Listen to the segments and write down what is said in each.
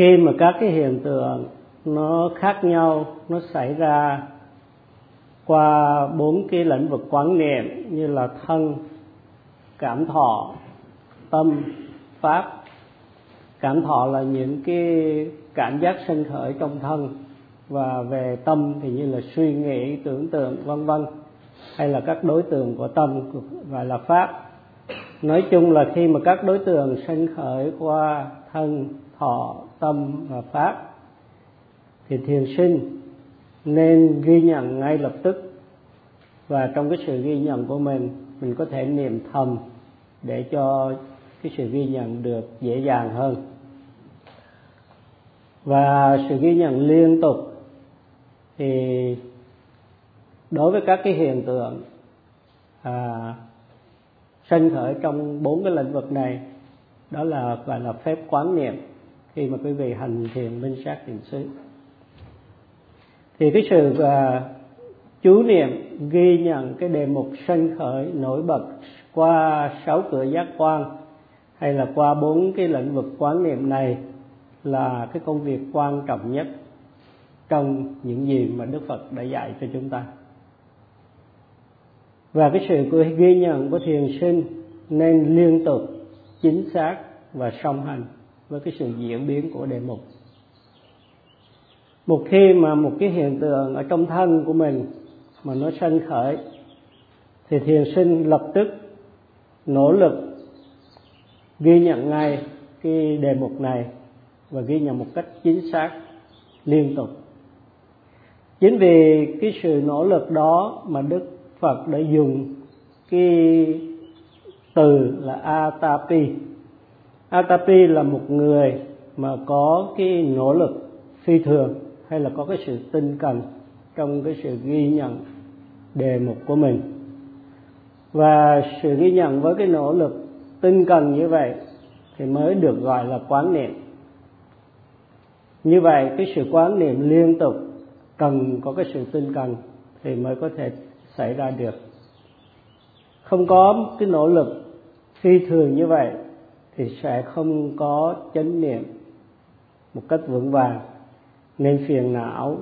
khi mà các cái hiện tượng nó khác nhau, nó xảy ra qua bốn cái lĩnh vực quán niệm như là thân, cảm thọ, tâm, pháp. Cảm thọ là những cái cảm giác sinh khởi trong thân và về tâm thì như là suy nghĩ, tưởng tượng, vân vân, hay là các đối tượng của tâm, gọi là pháp. Nói chung là khi mà các đối tượng sinh khởi qua thân thọ tâm và pháp thì thiền sinh nên ghi nhận ngay lập tức. Và trong cái sự ghi nhận của mình mình có thể niệm thầm để cho cái sự ghi nhận được dễ dàng hơn. Và sự ghi nhận liên tục thì đối với các cái hiện tượng à, sinh khởi trong bốn cái lĩnh vực này đó là gọi là phép quán niệm khi mà quý vị hành thiền minh sát thiền xứ thì cái sự uh, chú niệm ghi nhận cái đề mục sân khởi nổi bật qua sáu cửa giác quan hay là qua bốn cái lĩnh vực quán niệm này là cái công việc quan trọng nhất trong những gì mà Đức Phật đã dạy cho chúng ta. Và cái sự ghi nhận của thiền sinh nên liên tục, chính xác và song hành với cái sự diễn biến của đề mục. Một khi mà một cái hiện tượng ở trong thân của mình mà nó sanh khởi, thì thiền sinh lập tức nỗ lực ghi nhận ngay cái đề mục này và ghi nhận một cách chính xác, liên tục chính vì cái sự nỗ lực đó mà đức phật đã dùng cái từ là atapi atapi là một người mà có cái nỗ lực phi thường hay là có cái sự tinh cần trong cái sự ghi nhận đề mục của mình. Và sự ghi nhận với cái nỗ lực tinh cần như vậy thì mới được gọi là quán niệm. Như vậy, cái sự quán niệm liên tục cần có cái sự tinh cần thì mới có thể xảy ra được. Không có cái nỗ lực phi thường như vậy thì sẽ không có chánh niệm một cách vững vàng. Nên phiền não.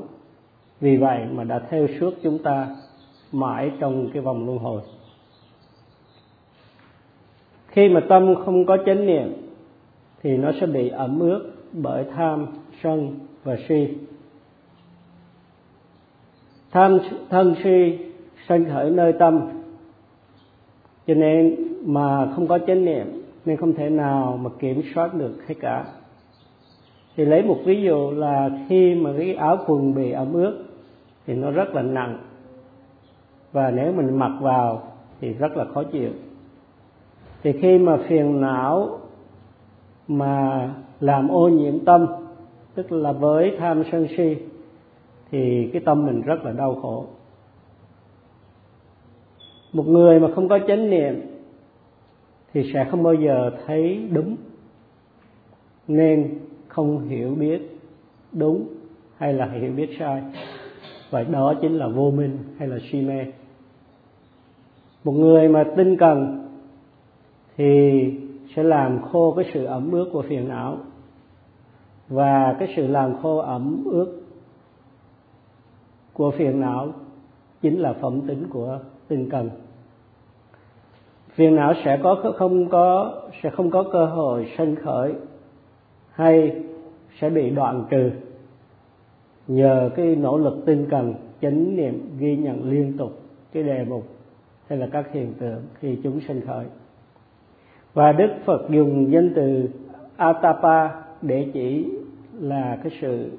Vì vậy mà đã theo suốt chúng ta mãi trong cái vòng luân hồi. Khi mà tâm không có chánh niệm, thì nó sẽ bị ẩm ướt bởi tham, sân và si. Tham, thân, si sanh khởi nơi tâm. Cho nên mà không có chánh niệm nên không thể nào mà kiểm soát được hết cả. Thì lấy một ví dụ là khi mà cái áo quần bị ẩm ướt thì nó rất là nặng. Và nếu mình mặc vào thì rất là khó chịu. Thì khi mà phiền não mà làm ô nhiễm tâm, tức là với tham sân si, thì cái tâm mình rất là đau khổ. Một người mà không có chánh niệm thì sẽ không bao giờ thấy đúng. Nên không hiểu biết đúng hay là hiểu biết sai. Và đó chính là vô minh hay là si mê. Một người mà tinh cần thì sẽ làm khô cái sự ẩm ướt của phiền não. Và cái sự làm khô ẩm ướt của phiền não chính là phẩm tính của tinh cần phiền não sẽ có không có sẽ không có cơ hội sanh khởi hay sẽ bị đoạn trừ? Nhờ cái nỗ lực tinh cần, chánh niệm ghi nhận liên tục cái đề mục hay là các hiện tượng khi chúng sinh khởi. Và đức phật dùng danh từ atapa để chỉ là cái sự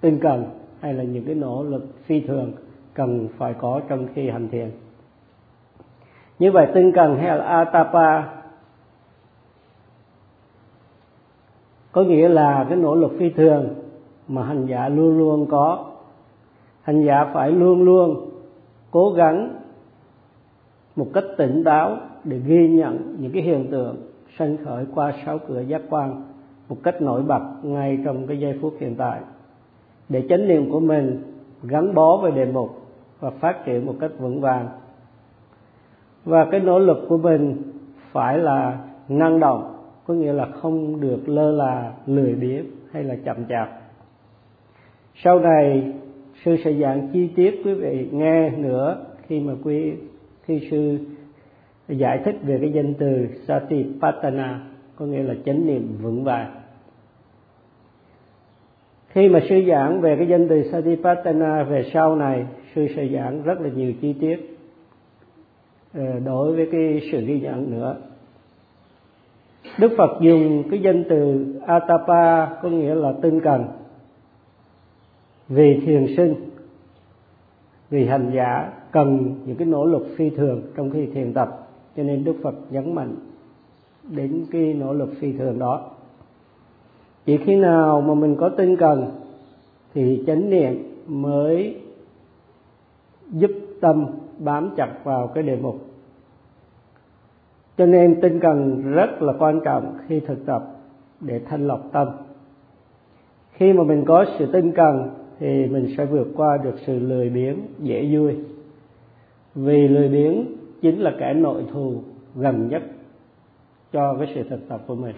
tinh cần hay là những cái nỗ lực phi thường cần phải có trong khi hành thiền như vậy tinh cần hay là atapa. Có nghĩa là cái nỗ lực phi thường mà hành giả luôn luôn có. Hành giả phải luôn luôn cố gắng một cách tỉnh táo để ghi nhận những cái hiện tượng sanh khởi qua sáu cửa giác quan một cách nổi bật ngay trong cái giây phút hiện tại. Để chánh niệm của mình gắn bó với đề mục và phát triển một cách vững vàng và cái nỗ lực của mình phải là năng động, có nghĩa là không được lơ là lười biếng hay là chậm chạp. Sau này, sư sẽ giảng chi tiết, quý vị nghe nữa khi mà quý, khi sư giải thích về cái danh từ satipatthana, có nghĩa là chánh niệm vững vàng. Khi mà sư giảng về cái danh từ satipatthana về sau này, sư sẽ giảng rất là nhiều chi tiết. Ờ, đối với cái sự ghi nhận nữa. Đức Phật dùng cái danh từ Atapa có nghĩa là tinh cần, vì thiền sinh, vì hành giả cần những cái nỗ lực phi thường trong khi thiền tập, cho nên Đức Phật nhấn mạnh đến cái nỗ lực phi thường đó. Chỉ khi nào mà mình có tinh cần thì chánh niệm mới giúp tâm bám chặt vào cái đề mục cho nên tinh cần rất là quan trọng khi thực tập để thanh lọc tâm. Khi mà mình có sự tinh cần thì mình sẽ vượt qua được sự lười biếng, dễ vui. Vì lười biếng chính là kẻ nội thù gần nhất cho cái sự thực tập của mình.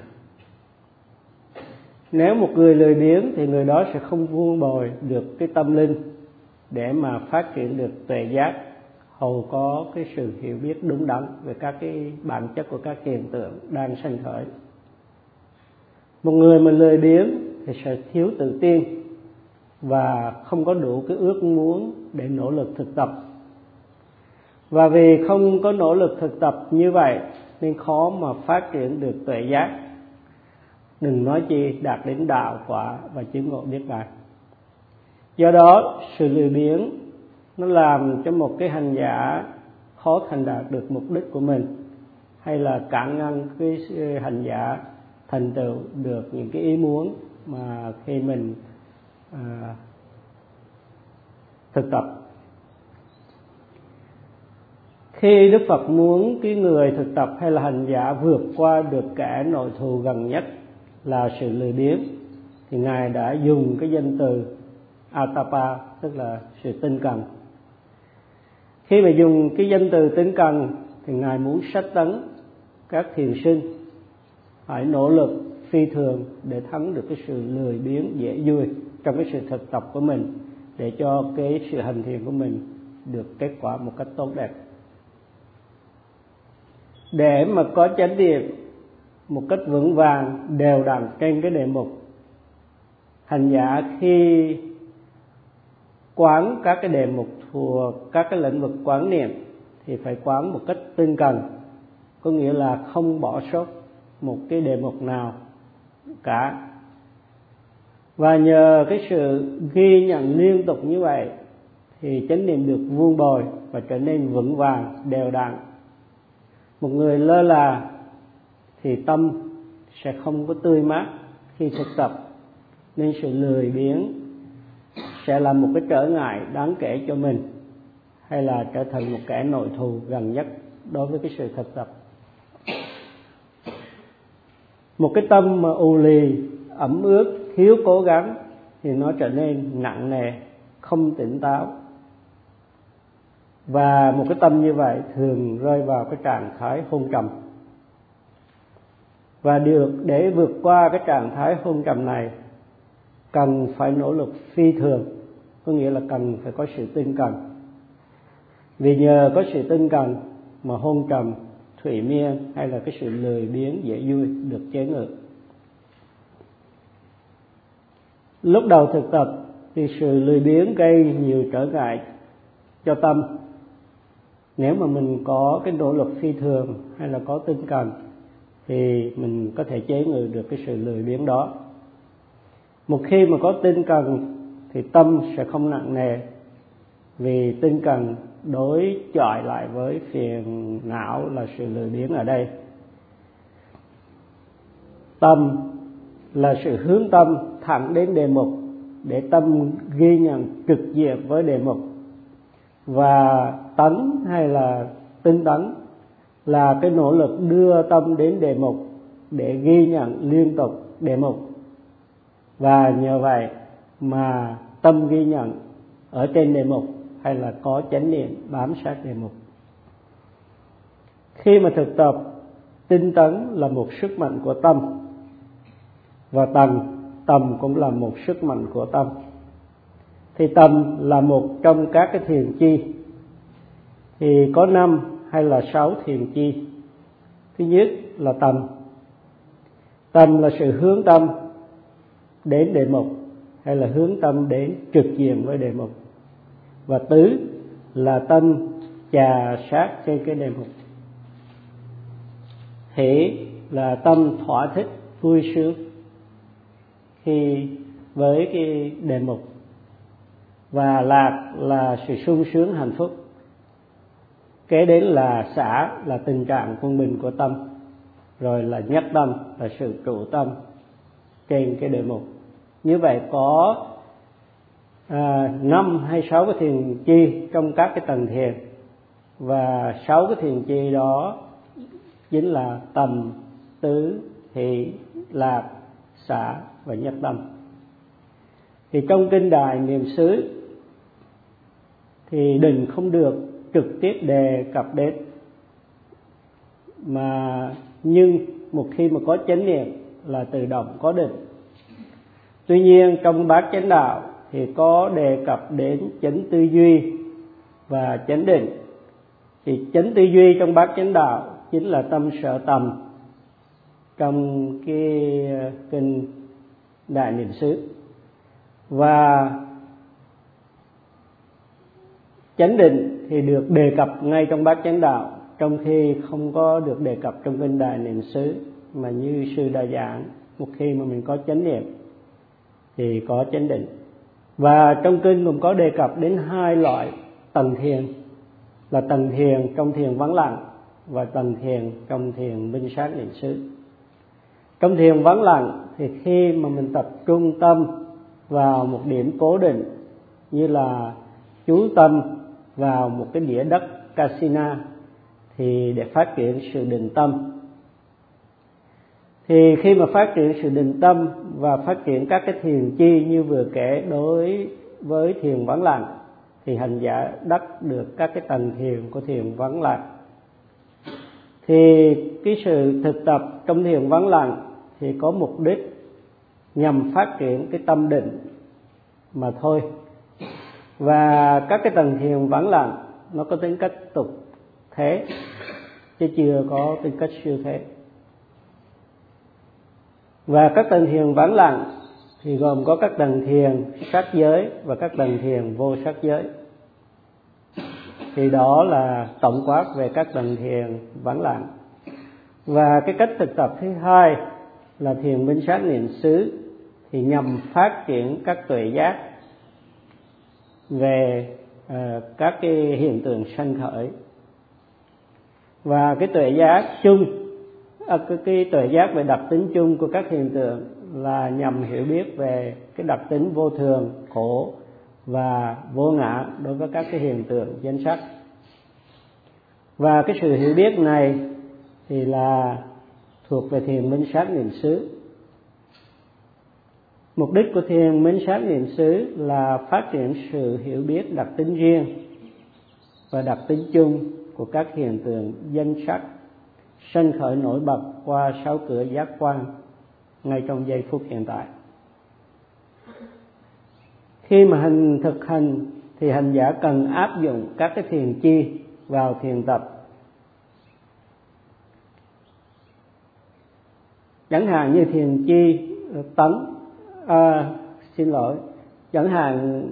Nếu một người lười biếng thì người đó sẽ không vuông bồi được cái tâm linh để mà phát triển được tuệ giác hầu có cái sự hiểu biết đúng đắn về các cái bản chất của các hiện tượng đang sanh khởi. Một người mà lười biếng thì sẽ thiếu tự tin và không có đủ cái ước muốn để nỗ lực thực tập. Và vì không có nỗ lực thực tập như vậy nên khó mà phát triển được tuệ giác. Đừng nói chi đạt đến đạo quả và chứng ngộ biết bàn. Do đó, sự lười biếng nó làm cho một cái hành giả khó thành đạt được mục đích của mình hay là cản ngăn cái ờ, hành giả thành tựu được những cái ý muốn mà khi mình à, thực tập. Khi đức phật muốn cái người thực tập hay là hành giả vượt qua được kẻ nội thù gần nhất là sự lười biếng thì ngài đã dùng cái danh từ atapa tức là sự tinh cần khi mà dùng cái danh từ tinh cần, thì ngài muốn sách tấn các thiền sinh phải nỗ lực phi thường để thắng được cái sự lười biếng, dễ vui trong cái sự thực tập của mình, để cho cái sự hành thiền của mình được kết quả một cách tốt đẹp. Để mà có chánh niệm một cách vững vàng, đều đặn trên cái đề mục, hành giả khi quán các cái đề mục thuộc các cái lĩnh vực quán niệm thì phải quán một cách tinh cần. Có nghĩa là không bỏ sót một cái đề mục nào cả. Và nhờ cái sự ghi nhận liên tục như vậy thì chánh niệm được vuông bồi và trở nên vững vàng, đều đặn. Một người lơ là thì tâm sẽ không có tươi mát khi thực tập, nên sự lười biếng sẽ là một cái trở ngại đáng kể cho mình, hay là trở thành một kẻ nội thù gần nhất đối với cái sự thực tập. Một cái tâm mà ù lì, ẩm ướt, thiếu cố gắng thì nó trở nên nặng nề, không tỉnh táo. Và một cái tâm như vậy thường rơi vào cái trạng thái hôn trầm. Và được để vượt qua cái trạng thái hôn trầm này, cần phải nỗ lực phi thường có nghĩa là cần phải có sự tinh cần vì nhờ có sự tinh cần mà hôn trầm, thủy miên hay là cái sự lười biếng, dễ vui được chế ngự. Lúc đầu thực tập thì sự lười biếng gây nhiều trở ngại cho tâm. Nếu mà mình có cái nỗ lực phi thường hay là có tinh cần thì mình có thể chế ngự được cái sự lười biếng đó. Một khi mà có tinh cần thì tâm sẽ không nặng nề. Vì tinh cần đối chọi lại với phiền não là sự lười biếng ở đây. Tâm là sự hướng tâm thẳng đến đề mục để tâm ghi nhận trực diện với đề mục. Và tấn hay là tinh tấn là cái nỗ lực đưa tâm đến đề mục để ghi nhận liên tục đề mục. Và nhờ vậy mà tâm ghi nhận ở trên đề mục hay là có chánh niệm bám sát đề mục. Khi mà thực tập tinh tấn là một sức mạnh của tâm và tầm, tầm cũng là một sức mạnh của tâm. Thì tâm là một trong các cái thiền chi. Thì có năm hay là sáu thiền chi. Thứ nhất là tâm tâm là sự hướng tâm đến đề mục hay là hướng tâm đến trực diện với đề mục và tứ là tâm trà sát trên cái đề mục hỷ là tâm thỏa thích, vui sướng khi với cái đề mục và lạc là sự sung sướng hạnh phúc. Kế đến là xã là tình trạng quân bình của tâm. Rồi là nhất tâm là sự trụ tâm trên cái đề mục như vậy có à, năm hay sáu cái thiền chi trong các cái tầng thiền. Và sáu cái thiền chi đó chính là tầm tứ thị lạc xã và nhất tâm. Thì trong kinh đài niệm xứ thì đình không được trực tiếp đề cập đến. Mà nhưng một khi mà có chánh niệm là tự động có định tuy nhiên, trong bát chánh đạo thì có đề cập đến chánh tư duy và chánh định. Thì chánh tư duy trong bát chánh đạo chính là tâm sở tầm. Trong cái ờ, kinh đại niệm xứ. Và chánh định thì được đề cập ngay trong bát chánh đạo, trong khi không có được đề cập trong kinh đại niệm xứ, mà như sư đã giảng, một khi mà mình có chánh niệm thì có chánh định. Và trong kinh cũng có đề cập đến hai loại tầng thiền, là tầng thiền trong thiền vắng lặng và tầng thiền trong thiền minh sát niệm xứ. Trong thiền vắng lặng thì khi mà mình tập trung tâm vào một điểm cố định như là chú tâm vào một cái đĩa đất casina thì để phát triển sự định tâm. Thì khi mà phát triển sự định tâm và phát triển các cái thiền chi như vừa kể đối với thiền vắng lặng, thì hành giả đắc được các cái tầng thiền của thiền vắng lặng. Thì cái sự thực tập trong thiền vắng lặng thì có mục đích nhằm phát triển cái tâm định mà thôi. Và các cái tầng thiền vắng lặng nó có tính cách tục thế, chứ chưa có tính cách siêu thế và các tầng thiền vắng lặng thì gồm có các tầng thiền sắc giới và các tầng thiền vô sắc giới. Thì đó là tổng quát về các tầng thiền vắng lặng. Và cái cách thực tập thứ hai là thiền minh sát niệm xứ thì nhằm phát triển các tuệ giác về uh, các cái hiện tượng sanh khởi. Và cái tuệ giác chung à, cái, cái tuệ giác về đặc tính chung của các hiện tượng là nhằm hiểu biết về cái đặc tính vô thường khổ và vô ngã đối với các cái hiện tượng danh sắc. Và cái sự hiểu biết này thì là thuộc về thiền minh sát niệm xứ. Mục đích của thiền minh sát niệm xứ là phát triển sự hiểu biết đặc tính riêng và đặc tính chung của các hiện tượng danh sắc sanh khởi nổi bật qua sáu cửa giác quan ngay trong giây phút hiện tại. Khi mà hành thực hành thì hành giả cần áp dụng các cái thiền chi vào thiền tập. Chẳng hạn như thiền chi ờ, tấn à, xin lỗi chẳng hạn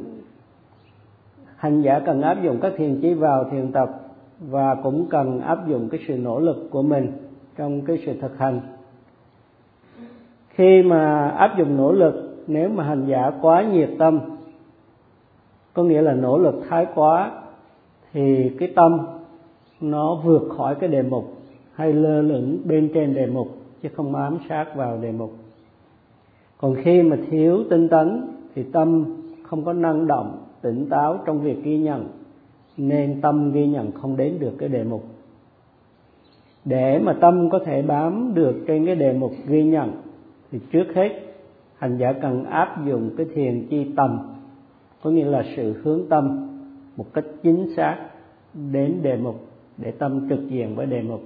hành giả cần áp dụng các thiền chi vào thiền tập và cũng cần áp dụng cái sự nỗ lực của mình trong cái sự thực hành. Khi mà áp dụng nỗ lực, nếu mà hành giả quá nhiệt tâm, có nghĩa là nỗ lực thái quá, thì cái tâm nó vượt khỏi cái đề mục hay lơ lửng bên trên đề mục, chứ không ám sát vào đề mục. Còn khi mà thiếu tinh tấn, thì tâm không có năng động, tỉnh táo trong việc ghi nhận nên tâm ghi nhận không đến được cái đề mục. Để mà tâm có thể bám được trên cái đề mục ghi nhận, thì trước hết, hành giả cần áp dụng cái thiền chi tầm, có nghĩa là sự hướng tâm một cách chính xác đến đề mục để tâm trực diện với đề mục.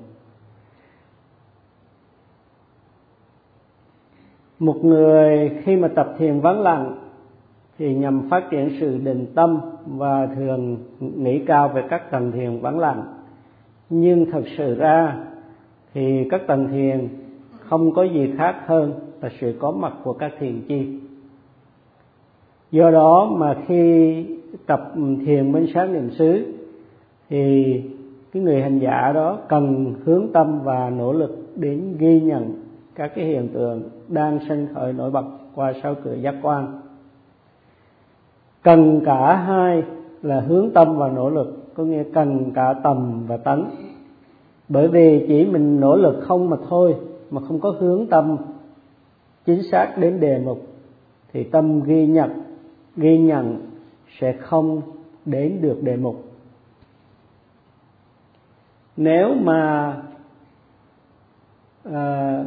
Một người khi mà tập thiền vắng lặng thì nhằm phát triển sự định tâm và thường nghĩ cao về các tầng thiền vắng lặng. Nhưng thật sự ra thì các tầng thiền không có gì khác hơn là sự có mặt của các thiền chi. Do đó mà khi tập thiền minh sáng niệm xứ thì cái người hành giả đó cần hướng tâm và nỗ lực đến ghi nhận các cái hiện tượng đang sinh khởi nổi bật qua sáu cửa giác quan cần cả hai là hướng tâm và nỗ lực có nghĩa cần cả tầm và tấn bởi vì chỉ mình nỗ lực không mà thôi mà không có hướng tâm chính xác đến đề mục thì tâm ghi nhận ghi nhận sẽ không đến được đề mục. Nếu mà à,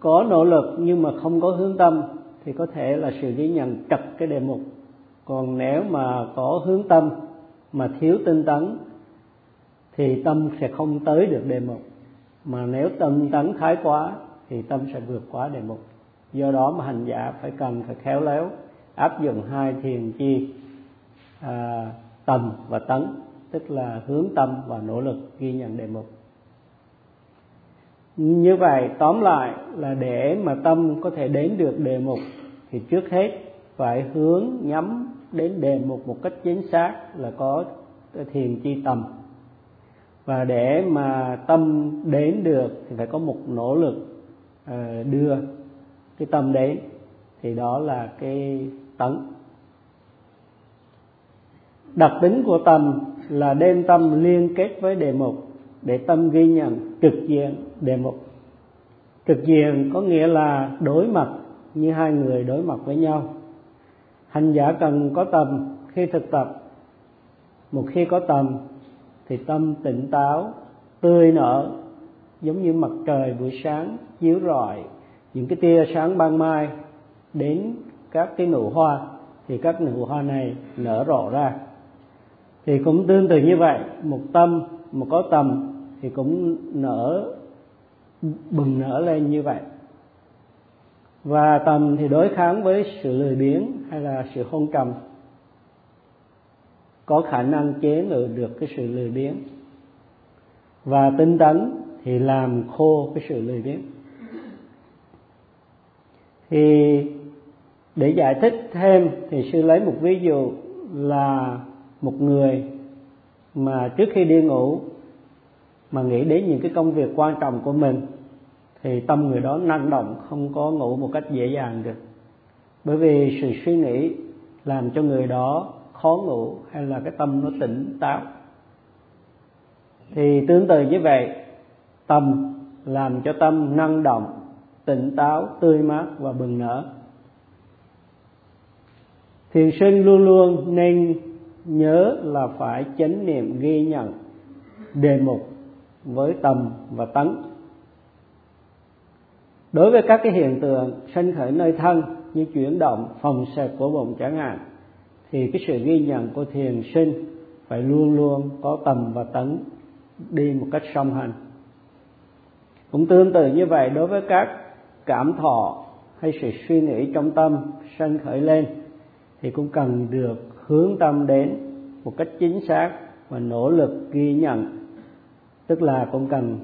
có nỗ lực nhưng mà không có hướng tâm thì có thể là sự ghi nhận chặt cái đề mục còn nếu mà có hướng tâm mà thiếu tinh tấn thì tâm sẽ không tới được đề mục. Mà nếu tâm tấn thái quá thì tâm sẽ vượt quá đề mục. Do đó mà hành giả phải cần phải khéo léo áp dụng hai thiền chi à, tầm và tấn tức là hướng tâm và nỗ lực ghi nhận đề mục. Như vậy tóm lại là để mà tâm có thể đến được đề mục thì trước hết phải hướng nhắm đến đề mục một cách chính xác là có thiền chi tầm và để mà tâm đến được thì phải có một nỗ lực ờ, đưa cái tâm đến, thì đó là cái tấn đặc tính của tâm là đem tâm liên kết với đề mục để tâm ghi nhận trực diện đề mục. Trực diện có nghĩa là đối mặt, như hai người đối mặt với nhau hành giả cần có tầm khi thực tập. Một khi có tầm thì tâm tỉnh táo, tươi nở, giống như mặt trời buổi sáng chiếu rọi những cái tia sáng ban mai đến các cái nụ hoa, thì các nụ hoa này nở rộ ra. Thì cũng tương tự như vậy, một tâm một có tầm thì cũng nở, bừng nở lên như vậy và tầm thì đối kháng với sự lười biếng hay là sự hôn trầm có khả năng chế ngự được cái sự lười biếng. Và tinh tấn thì làm khô cái sự lười biếng. Thì để giải thích thêm thì sư lấy một ví dụ là một người mà trước khi đi ngủ mà nghĩ đến những cái công việc quan trọng của mình thì tâm người đó năng động, không có ngủ một cách dễ dàng được. Bởi vì sự suy nghĩ làm cho người đó khó ngủ hay là cái tâm nó tỉnh táo. Thì tương tự như vậy, tâm làm cho tâm năng động, tỉnh táo, tươi mát và bừng nở. Thiền sinh luôn luôn nên nhớ là phải chánh niệm ghi nhận đề mục với tâm và tấn đối với các cái hiện tượng sinh khởi nơi thân như chuyển động, phòng sẹp của bụng chẳng hạn, thì cái sự ghi nhận của thiền sinh phải luôn luôn có tầm và tấn đi một cách song hành. Cũng tương tự như vậy, đối với các cảm thọ hay sự suy nghĩ trong tâm sanh khởi lên, thì cũng cần được hướng tâm đến một cách chính xác và nỗ lực ghi nhận. Tức là cũng cần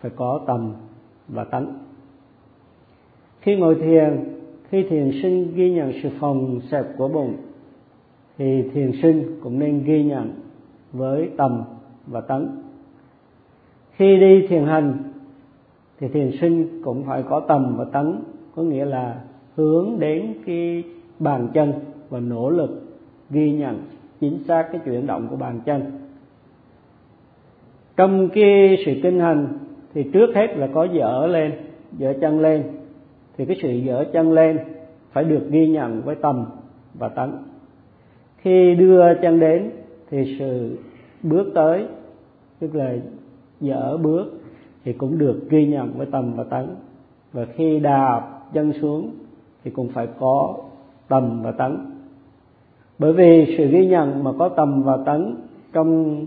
phải có tầm và tấn khi ngồi thiền, khi thiền sinh ghi nhận sự phòng xẹp của bụng, thì thiền sinh cũng nên ghi nhận với tầm và tấn khi đi thiền hành, thì thiền sinh cũng phải có tầm và tấn có nghĩa là hướng đến cái bàn chân và nỗ lực ghi nhận, chính xác cái chuyển động của bàn chân. Trong cái sự kinh hành, thì trước hết là có dở lên, dở chân lên thì cái sự dở chân lên phải được ghi nhận với tầm và tấn khi đưa chân đến thì sự bước tới, tức là dở bước, thì cũng được ghi nhận với tầm và tấn và khi đạp chân xuống thì cũng phải có tầm và tấn bởi vì sự ghi nhận mà có tầm và tấn trong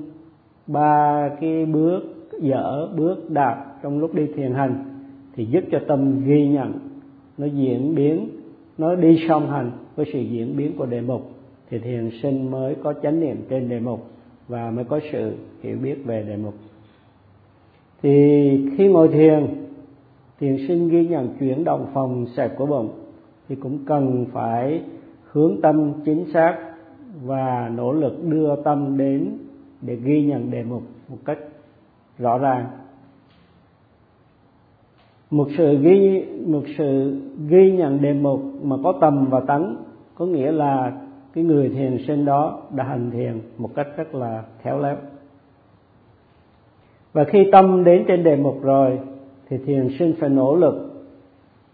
ba cái bước, dở bước, đạp trong lúc đi thiền hành thì giúp cho tâm ghi nhận nó diễn biến, nó đi song hành với sự diễn biến của đề mục. Thì thiền sinh mới có chánh niệm trên đề mục và mới có sự hiểu biết về đề mục. Thì khi ngồi thiền thiền sinh ghi nhận chuyển động phòng xẹp của bụng thì cũng cần phải hướng tâm chính xác và nỗ lực đưa tâm đến để ghi nhận đề mục một cách rõ ràng một sự ghi, một sự ghi nhận đề mục mà có tầm và tánh, có nghĩa là cái người thiền sinh đó đã hành thiền một cách rất là khéo léo. Và khi tâm đến trên đề mục rồi, thì thiền sinh phải nỗ lực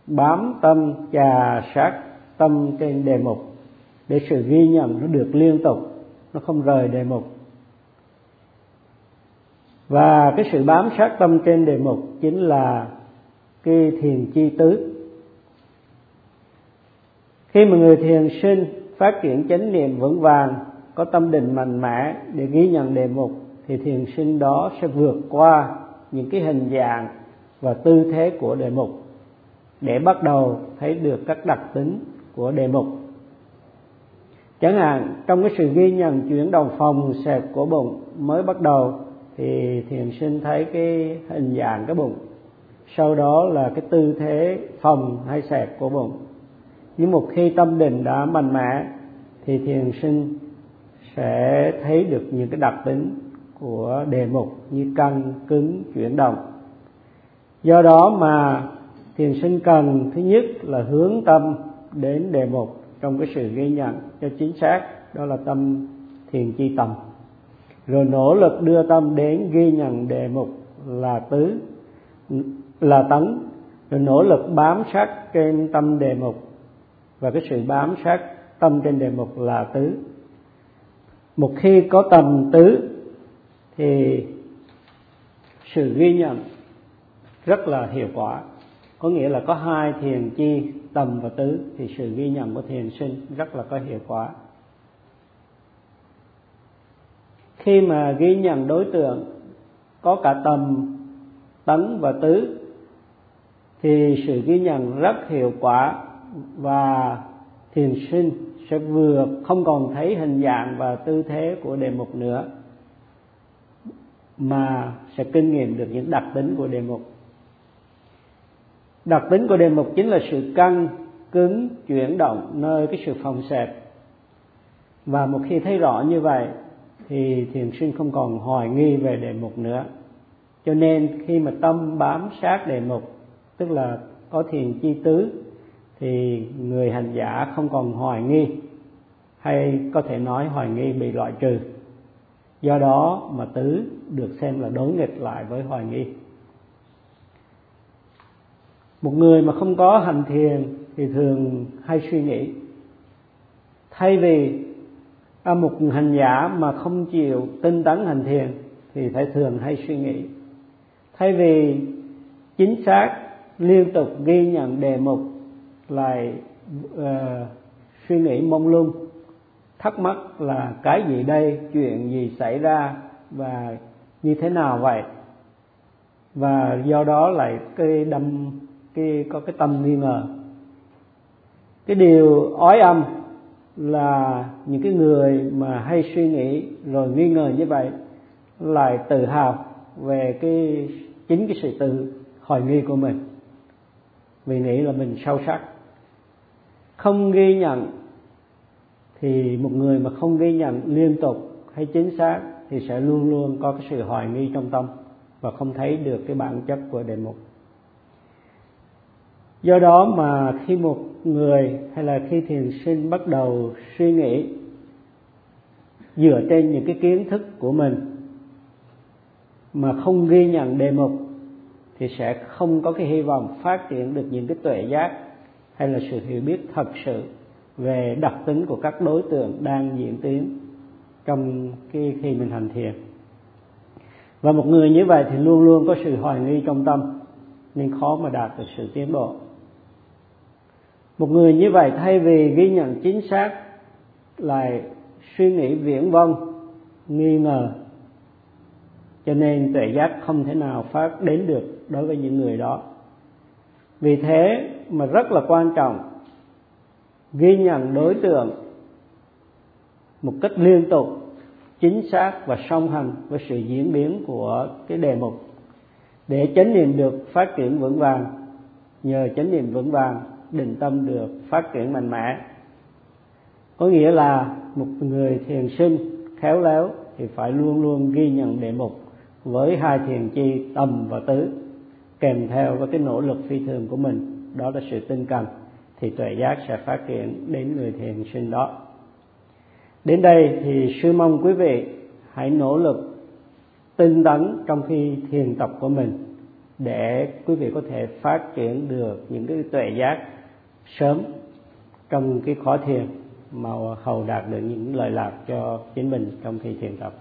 bám tâm trà sát tâm trên đề mục để sự ghi nhận nó được liên tục, nó không rời đề mục. Và cái sự bám sát tâm trên đề mục chính là cái thiền chi tứ. Khi mà người thiền sinh phát triển chánh niệm vững vàng, có tâm định mạnh mẽ để ghi nhận đề mục, thì thiền sinh đó sẽ vượt qua những cái hình dạng và tư thế của đề mục để bắt đầu thấy được các đặc tính của đề mục. Chẳng hạn, trong cái sự ghi nhận chuyển động phòng xẹp của bụng mới bắt đầu, thì thiền sinh thấy cái hình dạng cái bụng sau đó là cái tư thế phòng hay sẹp của bụng. Nhưng một khi tâm định đã mạnh mẽ, thì thiền sinh sẽ thấy được những cái đặc tính của đề mục như căng, cứng, chuyển động. Do đó mà thiền sinh cần thứ nhất là hướng tâm đến đề mục trong cái sự ghi nhận cho chính xác, đó là tâm thiền chi tầm. Rồi nỗ lực đưa tâm đến ghi nhận đề mục là tứ là tấn rồi nỗ lực bám sát trên tâm đề mục. Và cái sự bám sát tâm trên đề mục là tứ. Một khi có tầm tứ, thì sự ghi nhận rất là hiệu quả. Có nghĩa là có hai thiền chi, tầm và tứ, thì sự ghi nhận của thiền sinh rất là có hiệu quả. Khi mà ghi nhận đối tượng có cả tầm tấn và tứ thì sự ghi nhận rất hiệu quả và thiền sinh sẽ vừa không còn thấy hình dạng và tư thế của đề mục nữa, mà sẽ kinh nghiệm được những đặc tính của đề mục. Đặc tính của đề mục chính là sự căng, cứng, chuyển động nơi cái sự phòng xẹp. Và một khi thấy rõ như vậy, thì thiền sinh không còn hoài nghi về đề mục nữa. Cho nên khi mà tâm bám sát đề mục tức là có thiền chi tứ thì người hành giả không còn hoài nghi hay có thể nói hoài nghi bị loại trừ. Do đó mà tứ được xem là đối nghịch lại với hoài nghi. Một người mà không có hành thiền thì thường hay suy nghĩ thay vì à, một hành giả mà không chịu tinh tấn hành thiền thì phải thường hay suy nghĩ. Thay vì chính xác liên tục ghi nhận đề mục lại uh, suy nghĩ mông lung thắc mắc là cái gì đây chuyện gì xảy ra và như thế nào vậy? Và do đó lại cái đâm cái có cái tâm nghi ngờ. Cái điều ói âm là những cái người mà hay suy nghĩ rồi nghi ngờ như vậy lại tự hào về cái chính cái sự tự hoài nghi của mình vì nghĩ là mình sâu sắc. Không ghi nhận thì một người mà không ghi nhận liên tục hay chính xác thì sẽ luôn luôn có cái sự hoài nghi trong tâm và không thấy được cái bản chất của đề mục. Do đó mà khi một người hay là khi thiền sinh bắt đầu suy nghĩ dựa trên những cái kiến thức của mình mà không ghi nhận đề mục thì sẽ không có cái hy vọng phát triển được những cái tuệ giác hay là sự hiểu biết thật sự về đặc tính của các đối tượng đang diễn tiến trong cái khi mình hành thiền. Và một người như vậy thì luôn luôn có sự hoài nghi trong tâm, nên khó mà đạt được sự tiến bộ. Một người như vậy thay vì ghi nhận chính xác, lại suy nghĩ viễn vông, nghi ngờ, cho nên tuệ giác không thể nào phát đến được đối với những người đó. Vì thế mà rất là quan trọng ghi nhận đối tượng một cách liên tục, chính xác và song hành với sự diễn biến của cái đề mục. Để chánh niệm được phát triển vững vàng, nhờ chánh niệm vững vàng, định tâm được phát triển mạnh mẽ. Có nghĩa là một người thiền sinh khéo léo thì phải luôn luôn ghi nhận đề mục với hai thiền chi tâm và tứ, kèm theo với cái nỗ lực phi thường của mình, đó là sự tinh cần, thì tuệ giác sẽ phát triển đến người thiền sinh đó. Đến đây thì sư mong quý vị hãy nỗ lực tinh tấn trong khi thiền tập của mình để quý vị có thể phát triển được những cái tuệ giác sớm trong cái khó thiền mà hầu đạt được những lợi lạc cho chính mình trong khi thiền tập.